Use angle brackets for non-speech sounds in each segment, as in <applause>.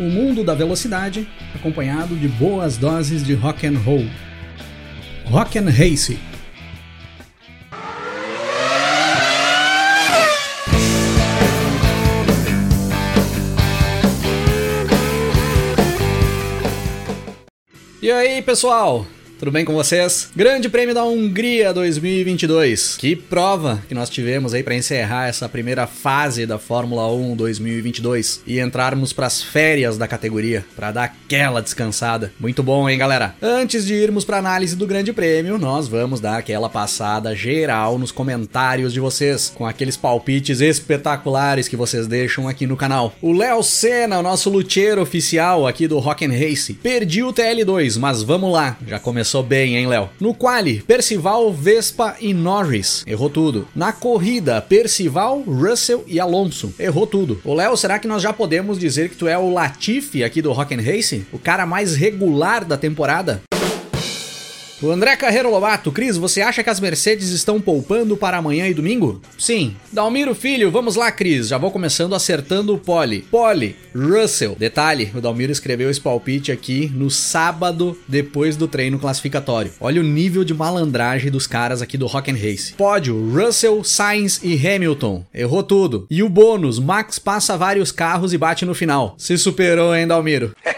O mundo da velocidade, acompanhado de boas doses de rock and roll. Rock and Race. E aí, pessoal? Tudo bem com vocês? Grande Prêmio da Hungria 2022. Que prova que nós tivemos aí para encerrar essa primeira fase da Fórmula 1 2022 e entrarmos para as férias da categoria, para dar aquela descansada. Muito bom, hein, galera? Antes de irmos para análise do Grande Prêmio, nós vamos dar aquela passada geral nos comentários de vocês, com aqueles palpites espetaculares que vocês deixam aqui no canal. O Léo Senna, o nosso luthier oficial aqui do Rock and Race, perdi o TL2, mas vamos lá, já começou Começou bem, hein, Léo? No quali, Percival, Vespa e Norris. Errou tudo. Na corrida, Percival, Russell e Alonso. Errou tudo. Ô, Léo, será que nós já podemos dizer que tu é o Latifi aqui do Rock and Race? O cara mais regular da temporada? O André Carreiro Lobato, Cris, você acha que as Mercedes estão poupando para amanhã e domingo? Sim. Dalmiro Filho, vamos lá, Cris. Já vou começando acertando o pole. Pole, Russell. Detalhe, o Dalmiro escreveu esse palpite aqui no sábado depois do treino classificatório. Olha o nível de malandragem dos caras aqui do Rock and Race. Pódio, Russell, Sainz e Hamilton. Errou tudo. E o bônus, Max passa vários carros e bate no final. Se superou, hein, Dalmiro? <laughs>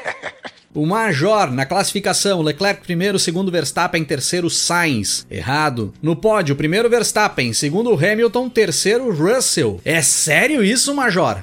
O Major, na classificação, Leclerc primeiro, segundo Verstappen, terceiro Sainz. Errado. No pódio, primeiro Verstappen, segundo Hamilton, terceiro Russell. É sério isso, Major?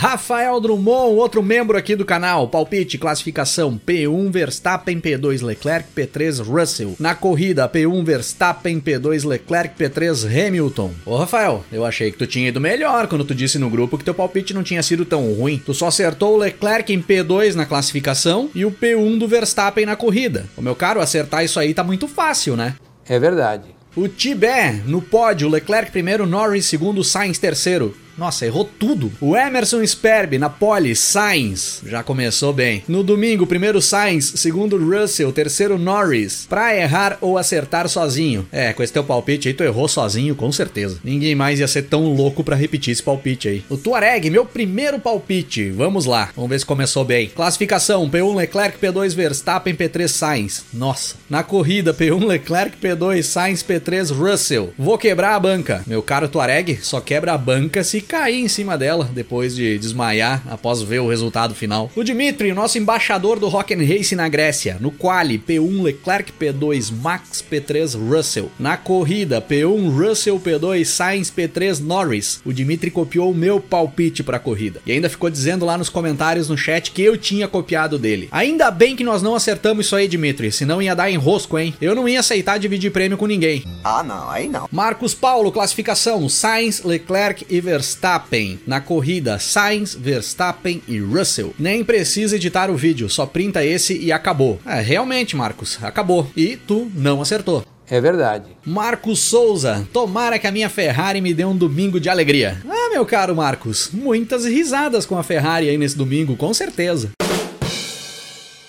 Rafael Drummond, outro membro aqui do canal. Palpite, classificação: P1 Verstappen, P2 Leclerc, P3 Russell. Na corrida, P1 Verstappen, P2 Leclerc, P3 Hamilton. Ô Rafael, eu achei que tu tinha ido melhor quando tu disse no grupo que teu palpite não tinha sido tão ruim. Tu só acertou o Leclerc em P2 na classificação e o P1 do Verstappen na corrida. O meu caro, acertar isso aí tá muito fácil, né? É verdade. O Tibé no pódio, Leclerc primeiro, Norris segundo, Sainz terceiro. Nossa, errou tudo. O Emerson Sperb na pole, Sainz, já começou bem. No domingo, primeiro Sainz, segundo Russell, terceiro Norris. Pra errar ou acertar sozinho. É, com esse teu palpite aí, tu errou sozinho, com certeza. Ninguém mais ia ser tão louco para repetir esse palpite aí. O Tuareg, meu primeiro palpite. Vamos lá, vamos ver se começou bem. Classificação: P1 Leclerc, P2 Verstappen, P3 Sainz. Nossa. Na corrida, P1 Leclerc, P2 Sainz, P3 Russell. Vou quebrar a banca. Meu caro Tuareg, só quebra a banca se cair em cima dela depois de desmaiar após ver o resultado final. O Dimitri, nosso embaixador do Rock and Race na Grécia, no quali P1 Leclerc, P2 Max, P3 Russell. Na corrida P1 Russell, P2 Sainz, P3 Norris. O Dimitri copiou o meu palpite para a corrida e ainda ficou dizendo lá nos comentários no chat que eu tinha copiado dele. Ainda bem que nós não acertamos isso aí, Dimitri, senão ia dar enrosco, hein? Eu não ia aceitar dividir prêmio com ninguém. Ah, não, aí não. Marcos Paulo, classificação: Sainz, Leclerc e Verstappen. Verstappen. Na corrida, Sainz, Verstappen e Russell. Nem precisa editar o vídeo, só printa esse e acabou. É, realmente, Marcos, acabou. E tu não acertou. É verdade. Marcos Souza, tomara que a minha Ferrari me dê um domingo de alegria. Ah, meu caro Marcos, muitas risadas com a Ferrari aí nesse domingo, com certeza.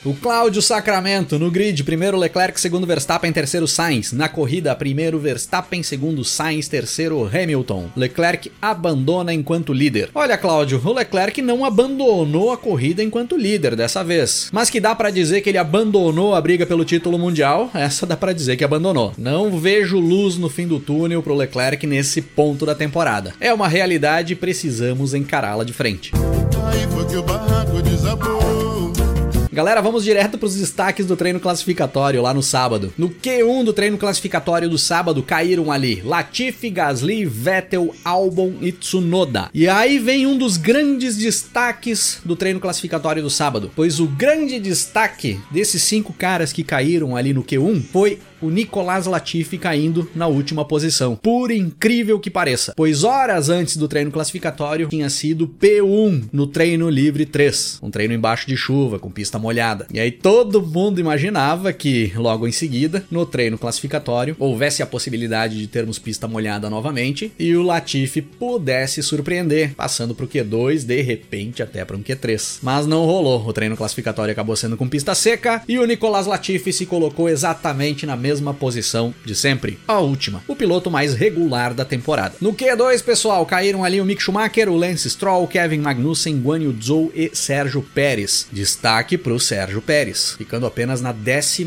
O Cláudio Sacramento no grid, primeiro Leclerc, segundo Verstappen, terceiro Sainz. Na corrida, primeiro Verstappen, segundo Sainz, terceiro Hamilton. Leclerc abandona enquanto líder. Olha, Cláudio, o Leclerc não abandonou a corrida enquanto líder dessa vez. Mas que dá para dizer que ele abandonou a briga pelo título mundial, essa dá para dizer que abandonou. Não vejo luz no fim do túnel pro Leclerc nesse ponto da temporada. É uma realidade e precisamos encará-la de frente. Aí foi que o barraco desabou. Galera, vamos direto para os destaques do treino classificatório lá no sábado. No Q1 do treino classificatório do sábado caíram ali Latifi, Gasly, Vettel, Albon e Tsunoda. E aí vem um dos grandes destaques do treino classificatório do sábado, pois o grande destaque desses cinco caras que caíram ali no Q1 foi o Nicolas Latifi caindo na última posição. Por incrível que pareça, pois horas antes do treino classificatório tinha sido P1 no treino livre 3, um treino embaixo de chuva, com pista molhada. E aí todo mundo imaginava que logo em seguida, no treino classificatório, houvesse a possibilidade de termos pista molhada novamente e o Latifi pudesse surpreender, passando para o Q2, de repente até para um Q3. Mas não rolou, o treino classificatório acabou sendo com pista seca e o Nicolas Latifi se colocou exatamente na mesma posição de sempre, a última, o piloto mais regular da temporada. No Q2, pessoal, caíram ali o Mick Schumacher, o Lance Stroll, Kevin Magnussen, Guan Yu Zhou e Sérgio Pérez. Destaque para o Sérgio Pérez, ficando apenas na 11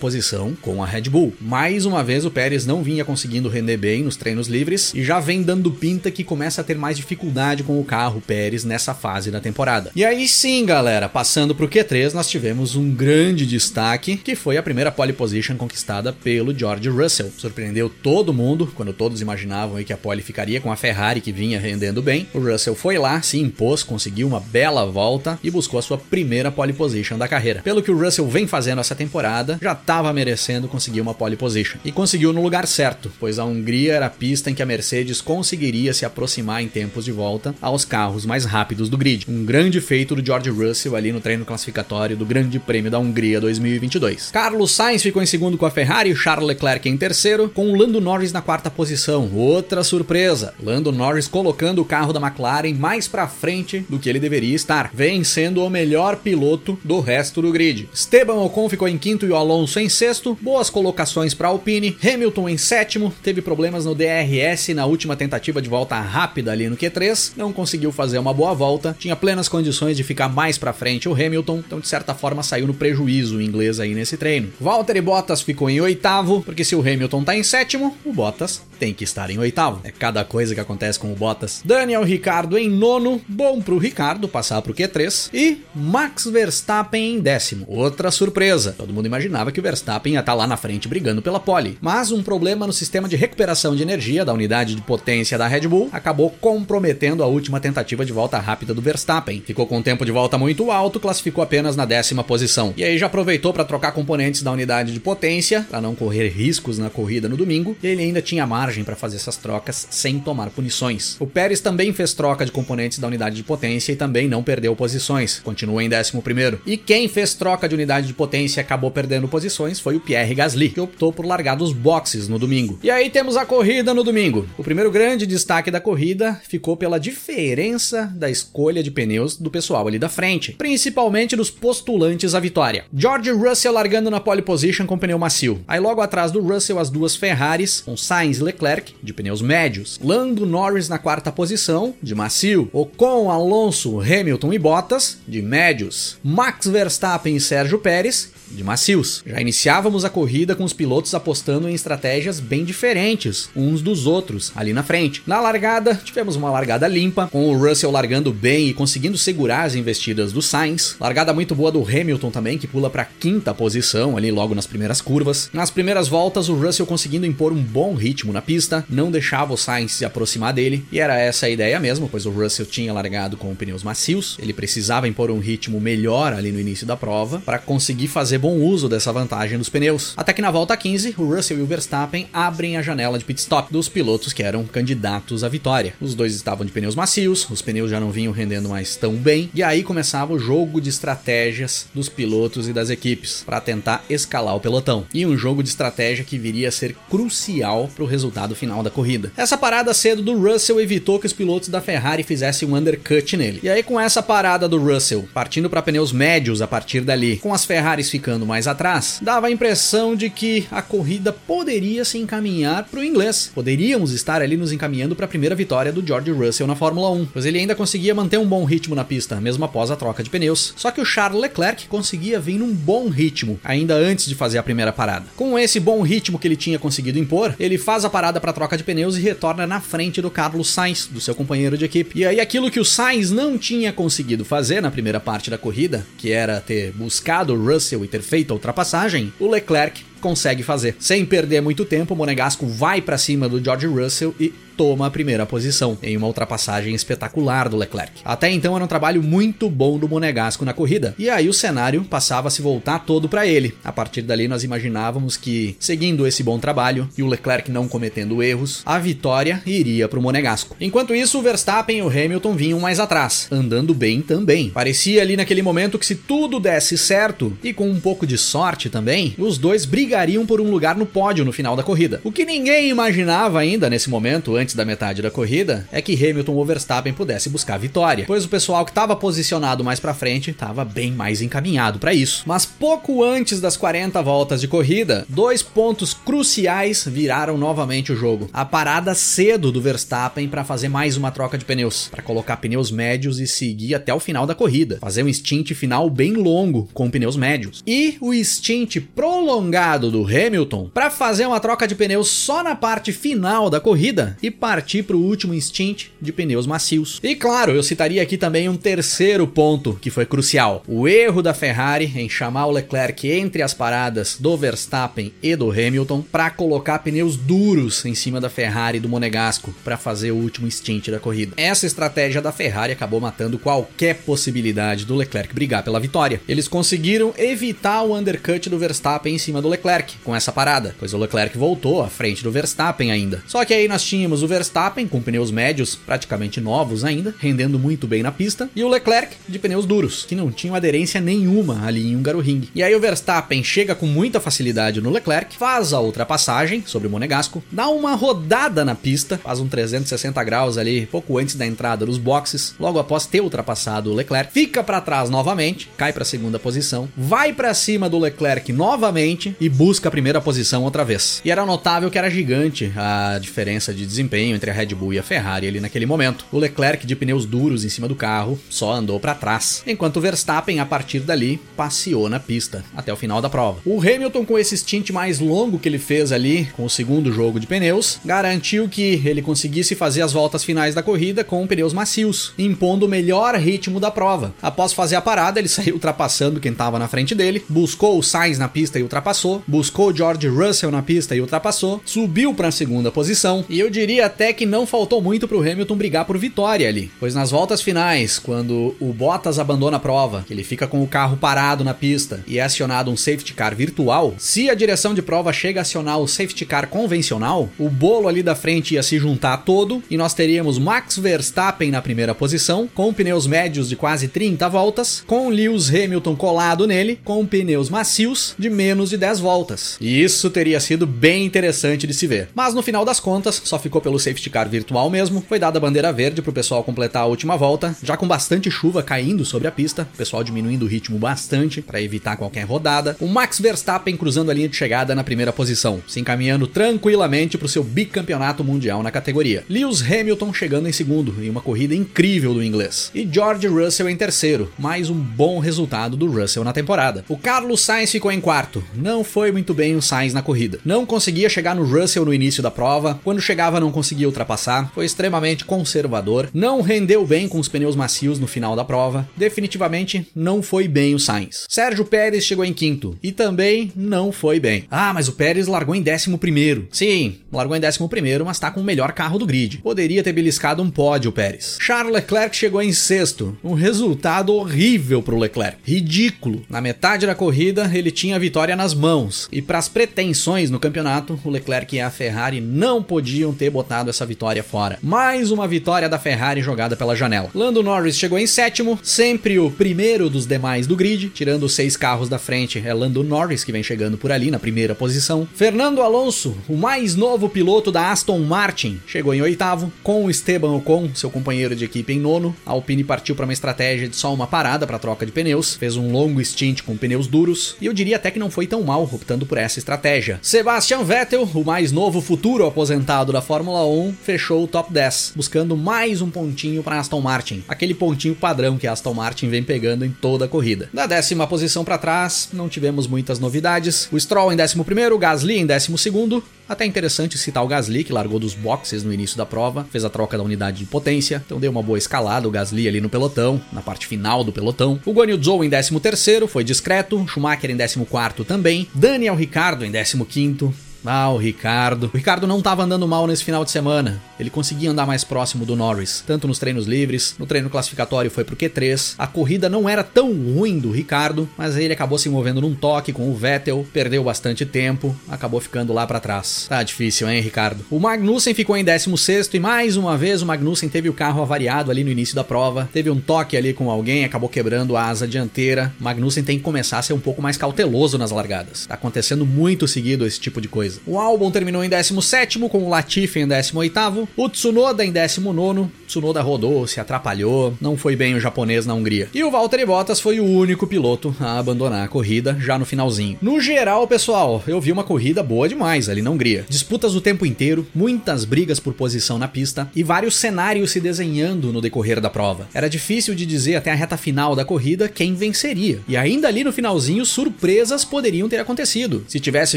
posição com a Red Bull. Mais uma vez, o Pérez não vinha conseguindo render bem nos treinos livres e já vem dando pinta que começa a ter mais dificuldade com o carro Pérez nessa fase da temporada. E aí sim, galera, passando para o Q3, nós tivemos um grande destaque que foi a primeira pole position conquistada pelo George Russell. Surpreendeu todo mundo quando todos imaginavam que a pole ficaria com a Ferrari que vinha rendendo bem. O Russell foi lá, se impôs, conseguiu uma bela volta e buscou a sua primeira pole position da carreira. Pelo que o Russell vem fazendo essa temporada, já estava merecendo conseguir uma pole position. E conseguiu no lugar certo, pois a Hungria era a pista em que a Mercedes conseguiria se aproximar em tempos de volta aos carros mais rápidos do grid. Um grande feito do George Russell ali no treino classificatório do Grande Prêmio da Hungria 2022. Carlos Sainz ficou em segundo com a Ferrari, Charles Leclerc em terceiro, com o Lando Norris na quarta posição. Outra surpresa, Lando Norris colocando o carro da McLaren mais para frente do que ele deveria estar, vem sendo o melhor piloto do resto do grid. Esteban Ocon ficou em quinto e o Alonso em sexto, boas colocações para Alpine, Hamilton em sétimo, teve problemas no DRS na última tentativa de volta rápida ali no Q3, não conseguiu fazer uma boa volta, tinha plenas condições de ficar mais para frente o Hamilton, então de certa forma saiu no prejuízo inglês aí nesse treino. Valtteri Bottas ficou em oitavo, porque se o Hamilton tá em sétimo, o Bottas tem que estar em oitavo. É cada coisa que acontece com o Bottas. Daniel Ricardo em nono, bom pro Ricardo passar pro Q3 e Max Verstappen em décimo. Outra surpresa. Todo mundo imaginava que o Verstappen ia estar tá lá na frente brigando pela pole, mas um problema no sistema de recuperação de energia da unidade de potência da Red Bull acabou comprometendo a última tentativa de volta rápida do Verstappen. Ficou com um tempo de volta muito alto, classificou apenas na décima posição. E aí já aproveitou para trocar componentes da unidade de potência para não correr riscos na corrida no domingo, e ele ainda tinha margem para fazer essas trocas sem tomar punições. O Pérez também fez troca de componentes da unidade de potência e também não perdeu posições, continua em 11 primeiro. E quem fez troca de unidade de potência e acabou perdendo posições foi o Pierre Gasly, que optou por largar dos boxes no domingo. E aí temos a corrida no domingo. O primeiro grande destaque da corrida ficou pela diferença da escolha de pneus do pessoal ali da frente, principalmente dos postulantes à vitória. George Russell largando na pole position com pneu macio. Aí logo atrás do Russell as duas Ferraris, com Sainz e Leclerc de pneus médios. Lando Norris na quarta posição, de macio. Ocon, Alonso, Hamilton e Bottas, de médios. Max Verstappen e Sérgio Pérez, de macios. Já iniciávamos a corrida com os pilotos apostando em estratégias bem diferentes uns dos outros ali na frente. Na largada, tivemos uma largada limpa, com o Russell largando bem e conseguindo segurar as investidas do Sainz. Largada muito boa do Hamilton também, que pula para quinta posição ali logo nas primeiras curvas. Nas primeiras voltas, o Russell conseguindo impor um bom ritmo na pista, não deixava o Sainz se aproximar dele, e era essa a ideia mesmo, pois o Russell tinha largado com pneus macios, ele precisava impor um ritmo melhor ali no início da prova para conseguir fazer fazer bom uso dessa vantagem dos pneus. Até que na volta 15, o Russell e o Verstappen abrem a janela de pit stop dos pilotos que eram candidatos à vitória. Os dois estavam de pneus macios, os pneus já não vinham rendendo mais tão bem, e aí começava o jogo de estratégias dos pilotos e das equipes para tentar escalar o pelotão. E um jogo de estratégia que viria a ser crucial para o resultado final da corrida. Essa parada cedo do Russell evitou que os pilotos da Ferrari fizessem um undercut nele. E aí com essa parada do Russell, partindo para pneus médios a partir dali, com as Ferraris ficando ficando mais atrás, dava a impressão de que a corrida poderia se encaminhar para o inglês. Poderíamos estar ali nos encaminhando para a primeira vitória do George Russell na Fórmula 1, pois ele ainda conseguia manter um bom ritmo na pista, mesmo após a troca de pneus. Só que o Charles Leclerc conseguia vir num bom ritmo, ainda antes de fazer a primeira parada. Com esse bom ritmo que ele tinha conseguido impor, ele faz a parada para troca de pneus e retorna na frente do Carlos Sainz, do seu companheiro de equipe. E aí aquilo que o Sainz não tinha conseguido fazer na primeira parte da corrida, que era ter buscado o Russell e ter ter feito a ultrapassagem, o Leclerc consegue fazer. Sem perder muito tempo, o Monegasco vai para cima do George Russell e toma a primeira posição, em uma ultrapassagem espetacular do Leclerc. Até então era um trabalho muito bom do Monegasco na corrida, e aí o cenário passava a se voltar todo para ele. A partir dali nós imaginávamos que, seguindo esse bom trabalho e o Leclerc não cometendo erros, a vitória iria para o Monegasco. Enquanto isso, o Verstappen e o Hamilton vinham mais atrás, andando bem também. Parecia ali naquele momento que se tudo desse certo, e com um pouco de sorte também, os dois brigariam por um lugar no pódio no final da corrida. O que ninguém imaginava ainda nesse momento, antes da metade da corrida, é que Hamilton ou Verstappen pudesse buscar a vitória, pois o pessoal que estava posicionado mais para frente estava bem mais encaminhado para isso. Mas pouco antes das 40 voltas de corrida, dois pontos cruciais viraram novamente o jogo. A parada cedo do Verstappen para fazer mais uma troca de pneus, para colocar pneus médios e seguir até o final da corrida, fazer um stint final bem longo com pneus médios. E o stint prolongado do Hamilton para fazer uma troca de pneus só na parte final da corrida e partir para o último stint de pneus macios. E claro, eu citaria aqui também um terceiro ponto que foi crucial: o erro da Ferrari em chamar o Leclerc entre as paradas do Verstappen e do Hamilton para colocar pneus duros em cima da Ferrari do Monegasco para fazer o último stint da corrida. Essa estratégia da Ferrari acabou matando qualquer possibilidade do Leclerc brigar pela vitória. Eles conseguiram evitar o undercut do Verstappen em cima do Leclerc com essa parada, pois o Leclerc voltou à frente do Verstappen ainda. Só que aí nós tínhamos o Verstappen com pneus médios, praticamente novos ainda, rendendo muito bem na pista, e o Leclerc de pneus duros, que não tinham aderência nenhuma ali em Hungaroring. E aí o Verstappen chega com muita facilidade no Leclerc, faz a ultrapassagem sobre o Monegasco, dá uma rodada na pista, faz um 360 graus ali pouco antes da entrada dos boxes, logo após ter ultrapassado o Leclerc, fica para trás novamente, cai para a segunda posição, vai para cima do Leclerc novamente e busca a primeira posição outra vez. E era notável que era gigante a diferença de desempenho entre a Red Bull e a Ferrari ali naquele momento. O Leclerc de pneus duros em cima do carro só andou para trás, enquanto o Verstappen a partir dali passeou na pista até o final da prova. O Hamilton com esse stint mais longo que ele fez ali com o segundo jogo de pneus, garantiu que ele conseguisse fazer as voltas finais da corrida com pneus macios, impondo o melhor ritmo da prova. Após fazer a parada, ele <laughs> saiu ultrapassando quem estava na frente dele, buscou o Sainz na pista e ultrapassou, buscou o George Russell na pista e ultrapassou, subiu para a segunda posição, e eu diria até que não faltou muito para o Hamilton brigar por vitória ali, pois nas voltas finais, quando o Bottas abandona a prova, ele fica com o carro parado na pista e é acionado um safety car virtual, se a direção de prova chega a acionar o safety car convencional, o bolo ali da frente ia se juntar todo e nós teríamos Max Verstappen na primeira posição, com pneus médios de quase 30 voltas, com Lewis Hamilton colado nele, com pneus macios de menos de 10 voltas. E isso teria sido bem interessante de se ver. Mas no final das contas, só ficou pelo safety car virtual mesmo, foi dada a bandeira verde pro pessoal completar a última volta, já com bastante chuva caindo sobre a pista, o pessoal diminuindo o ritmo bastante para evitar qualquer rodada. O Max Verstappen cruzando a linha de chegada na primeira posição, se encaminhando tranquilamente para o seu bicampeonato mundial na categoria. Lewis Hamilton chegando em segundo, em uma corrida incrível do inglês. E George Russell em terceiro, mais um bom resultado do Russell na temporada. O Carlos Sainz ficou em quarto, não foi muito bem o Sainz na corrida. Não conseguia chegar no Russell no início da prova, quando chegava não conseguia ultrapassar, foi extremamente conservador, não rendeu bem com os pneus macios no final da prova, definitivamente não foi bem o Sainz. Sérgio Pérez chegou em quinto e também não foi bem. Ah, mas o Pérez largou em décimo primeiro. Sim, largou em décimo primeiro, mas tá com o melhor carro do grid. Poderia ter beliscado um pódio Pérez. Charles Leclerc chegou em sexto, um resultado horrível pro Leclerc, ridículo. Na metade da corrida ele tinha a vitória nas mãos e para as pretensões no campeonato, o Leclerc e a Ferrari não podiam ter botado essa vitória fora. Mais uma vitória da Ferrari jogada pela janela. Lando Norris chegou em sétimo, sempre o primeiro dos demais do grid, tirando os seis carros da frente, é Lando Norris que vem chegando por ali na primeira posição. Fernando Alonso, o mais novo piloto da Aston Martin, chegou em oitavo, com o Esteban Ocon, seu companheiro de equipe em nono. A Alpine partiu para uma estratégia de só uma parada para troca de pneus, fez um longo stint com pneus duros, e eu diria até que não foi tão mal optando por essa estratégia. Sebastian Vettel, o mais novo futuro aposentado da Fórmula 1, fechou o top 10, buscando mais um pontinho para Aston Martin, aquele pontinho padrão que a Aston Martin vem pegando em toda a corrida. Da décima posição para trás, não tivemos muitas novidades. O Stroll em décimo primeiro, o Gasly em décimo segundo, até interessante citar o Gasly, que largou dos boxes no início da prova, fez a troca da unidade de potência, então deu uma boa escalada o Gasly ali no pelotão, na parte final do pelotão. O Guan Yu Zhou em 13º foi discreto, Schumacher em 14º também, Daniel Ricciardo em 15º, Ah, o Ricardo. O Ricardo não estava andando mal nesse final de semana. Ele conseguia andar mais próximo do Norris, tanto nos treinos livres, no treino classificatório foi pro Q3. A corrida não era tão ruim do Ricardo, mas ele acabou se envolvendo num toque com o Vettel, perdeu bastante tempo, acabou ficando lá para trás. Tá difícil, hein, Ricardo? O Magnussen ficou em 16 e mais uma vez o Magnussen teve o carro avariado ali no início da prova, teve um toque ali com alguém, acabou quebrando a asa dianteira. Magnussen tem que começar a ser um pouco mais cauteloso nas largadas. Tá acontecendo muito seguido esse tipo de coisa. O Albon terminou em 17 com o Latifi em 18 o Tsunoda em 19 Tsunoda rodou, se atrapalhou, não foi bem o japonês na Hungria. E o Valtteri Bottas foi o único piloto a abandonar a corrida já no finalzinho. No geral, pessoal, eu vi uma corrida boa demais ali na Hungria. Disputas o tempo inteiro, muitas brigas por posição na pista e vários cenários se desenhando no decorrer da prova. Era difícil de dizer até a reta final da corrida quem venceria. E ainda ali no finalzinho, surpresas poderiam ter acontecido. Se tivesse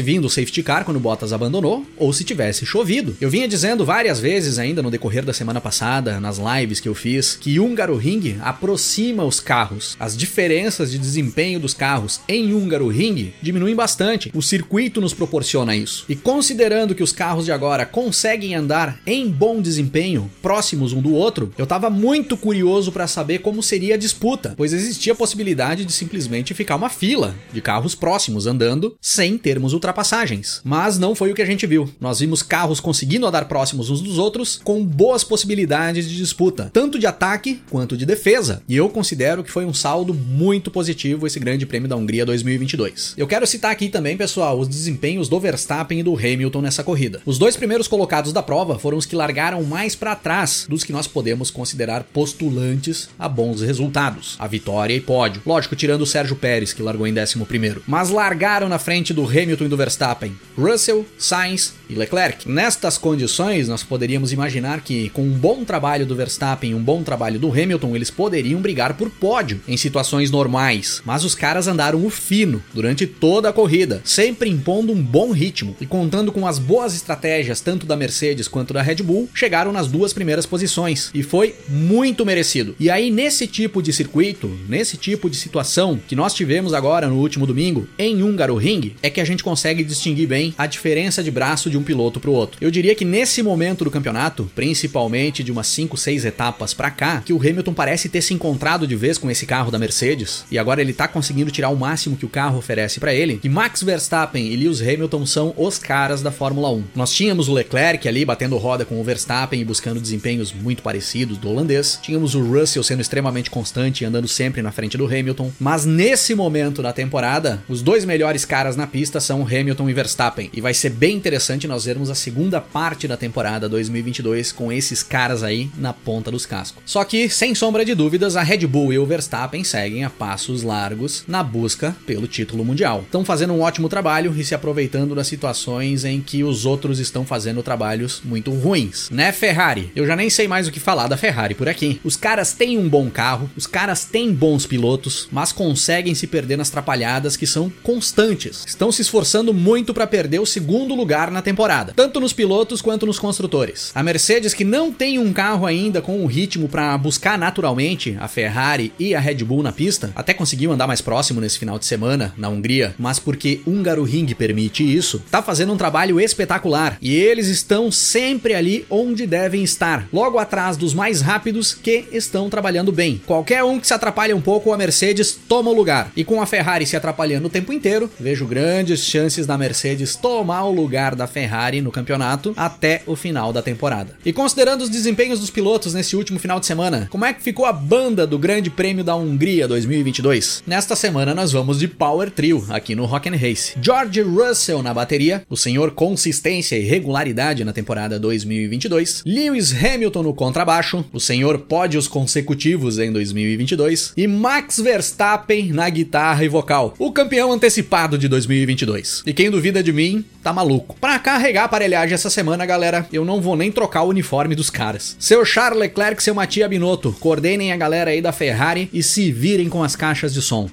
vindo o safety car quando Bottas abandonou, ou se tivesse chovido. Eu vinha dizendo várias vezes ainda no decorrer da semana passada, nas lives que eu fiz, que Húngaro Ring aproxima os carros. As diferenças de desempenho dos carros em Húngaro Ring diminuem bastante. O circuito nos proporciona isso. E considerando que os carros de agora conseguem andar em bom desempenho, próximos um do outro, eu tava muito curioso para saber como seria a disputa, pois existia a possibilidade de simplesmente ficar uma fila de carros próximos andando sem termos ultrapassagens. Mas não foi o que a gente viu. Nós vimos carros conseguindo andar próximos uns dos outros com boas possibilidades de disputa, tanto de ataque quanto de defesa. E eu considero que foi um saldo muito positivo esse Grande Prêmio da Hungria 2022. Eu quero citar aqui também, pessoal, os desempenhos do Verstappen e do Hamilton nessa corrida. Os dois primeiros colocados da prova foram os que largaram mais para trás dos que nós podemos considerar postulantes a bons resultados, a vitória e pódio. Lógico, tirando o Sérgio Pérez, que largou em 11 primeiro, mas largaram na frente do Hamilton e do Verstappen, Russell, Sainz e Leclerc. Nestas condições, nós poderíamos imaginar que com um bom trabalho do Verstappen e um bom trabalho do Hamilton, eles poderiam brigar por pódio em situações normais. Mas os caras andaram o fino durante toda a corrida, sempre impondo um bom ritmo e contando com as boas estratégias tanto da Mercedes quanto da Red Bull, chegaram nas duas primeiras posições e foi muito merecido. E aí nesse tipo de circuito, nesse tipo de situação que nós tivemos agora no último domingo em Húngaro Ring, é que a gente consegue distinguir bem a diferença de braço de um piloto para o outro. Eu diria que nesse momento do campeonato, principalmente de umas 5, 6 etapas para cá, que o Hamilton parece ter se encontrado de vez com esse carro da Mercedes e agora ele tá conseguindo tirar o máximo que o carro oferece para ele. E Max Verstappen e Lewis Hamilton são os caras da Fórmula 1. Nós tínhamos o Leclerc ali batendo roda com o Verstappen e buscando desempenhos muito parecidos do holandês. Tínhamos o Russell sendo extremamente constante e andando sempre na frente do Hamilton. Mas nesse momento da temporada, os dois melhores caras na pista são Hamilton e Verstappen. E vai ser bem interessante nós vermos a segunda parte da temporada 2022 com esses caras aí na ponta dos cascos. Só que, sem sombra de dúvidas, a Red Bull e o Verstappen seguem a passos largos na busca pelo título mundial. Estão fazendo um ótimo trabalho e se aproveitando das situações em que os outros estão fazendo trabalhos muito ruins. Né, Ferrari? Eu já nem sei mais o que falar da Ferrari por aqui. Os caras têm um bom carro, os caras têm bons pilotos, mas conseguem se perder nas trapalhadas que são constantes. Estão se esforçando muito para perder o segundo lugar na temporada, tanto nos pilotos quanto nos construtores. A Mercedes, que não tem um carro ainda com um ritmo para buscar naturalmente a Ferrari e a Red Bull na pista, até conseguiu andar mais próximo nesse final de semana na Hungria, mas porque Húngaro Ring permite isso, tá fazendo um trabalho espetacular e eles estão sempre ali onde devem estar, logo atrás dos mais rápidos que estão trabalhando bem. Qualquer um que se atrapalhe um pouco, a Mercedes toma o lugar. E com a Ferrari se atrapalhando o tempo inteiro, vejo grandes chances da Mercedes tomar o lugar da Ferrari no campeonato até o final da temporada. E considerando os desempenhos dos pilotos nesse último final de semana, como é que ficou a banda do Grande Prêmio da Hungria 2022? Nesta semana nós vamos de Power Trio aqui no Rock and Race. George Russell na bateria, o senhor consistência e regularidade na temporada 2022, Lewis Hamilton no contrabaixo, o senhor pódios consecutivos em 2022 e Max Verstappen na guitarra e vocal, o campeão antecipado de 2022. E quem duvida de mim, tá maluco. Para carregar a aparelhagem essa semana, galera, eu não vou nem trocar o uniforme dos caras. Seu Charles Leclerc, seu Matia Binotto, coordenem a galera aí da Ferrari e se virem com as caixas de som.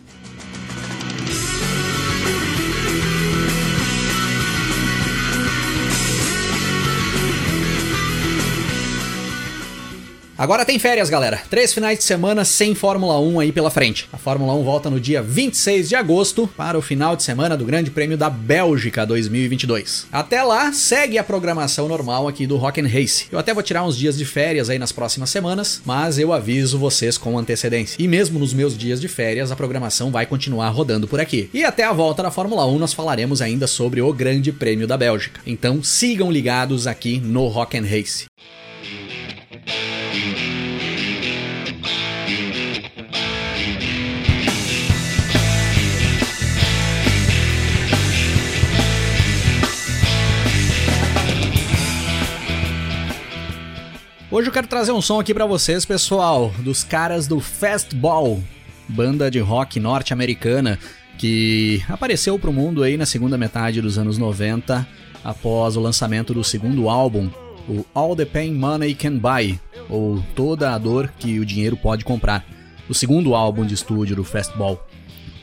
Agora tem férias, galera. Três finais de semana sem Fórmula 1 aí pela frente. A Fórmula 1 volta no dia 26 de agosto para o final de semana do Grande Prêmio da Bélgica 2022. Até lá, segue a programação normal aqui do Rock and Race. Eu até vou tirar uns dias de férias aí nas próximas semanas, mas eu aviso vocês com antecedência. E mesmo nos meus dias de férias, a programação vai continuar rodando por aqui. E até a volta da Fórmula 1 nós falaremos ainda sobre o Grande Prêmio da Bélgica. Então sigam ligados aqui no Rock and Race. Hoje eu quero trazer um som aqui para vocês, pessoal, dos caras do Fastball, banda de rock norte-americana que apareceu pro mundo aí na segunda metade dos anos 90, após o lançamento do segundo álbum, o All the Pain Money Can Buy, ou Toda a Dor que o Dinheiro Pode Comprar, o segundo álbum de estúdio do Fastball.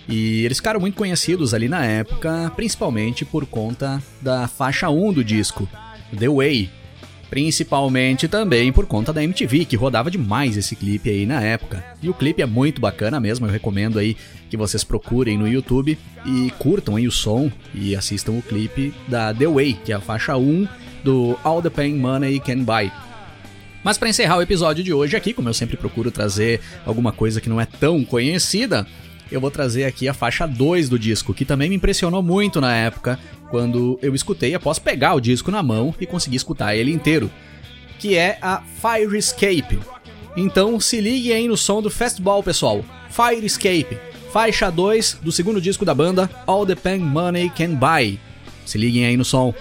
E eles ficaram muito conhecidos ali na época, principalmente por conta da faixa 1 do disco, The Way, Principalmente também por conta da MTV, que rodava demais esse clipe aí na época. E o clipe é muito bacana mesmo, eu recomendo aí que vocês procurem no YouTube e curtam aí o som e assistam o clipe da The Way, que é a faixa 1 do All the Pain Money Can Buy. Mas para encerrar o episódio de hoje aqui, como eu sempre procuro trazer alguma coisa que não é tão conhecida, eu vou trazer aqui a faixa 2 do disco, que também me impressionou muito na época, quando eu escutei após pegar o disco na mão e conseguir escutar ele inteiro, que é a Fire Escape. Então se ligue aí no som do Fastball, pessoal. Fire Escape, faixa 2 do segundo disco da banda, All the Pen Money Can Buy. Se liguem aí no som.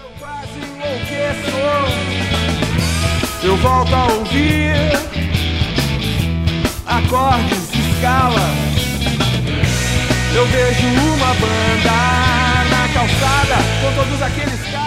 Eu volto a ouvir acordes de escala. Eu vejo uma banda calçada com todos aqueles caras.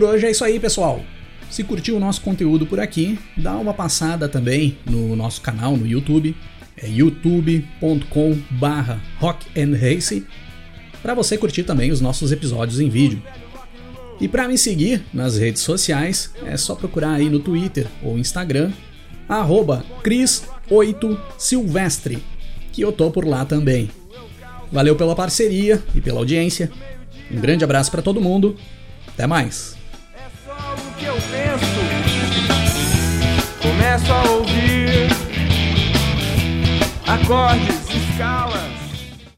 Por hoje é isso aí, pessoal. Se curtiu o nosso conteúdo por aqui, dá uma passada também no nosso canal no YouTube, é youtube.com/rockandrace, para você curtir também os nossos episódios em vídeo. E para me seguir nas redes sociais, é só procurar aí no Twitter ou Instagram, Cris8Silvestre, que eu tô por lá também. Valeu pela parceria e pela audiência. Um grande abraço para todo mundo. Até mais. Começo a ouvir acordes, escalas.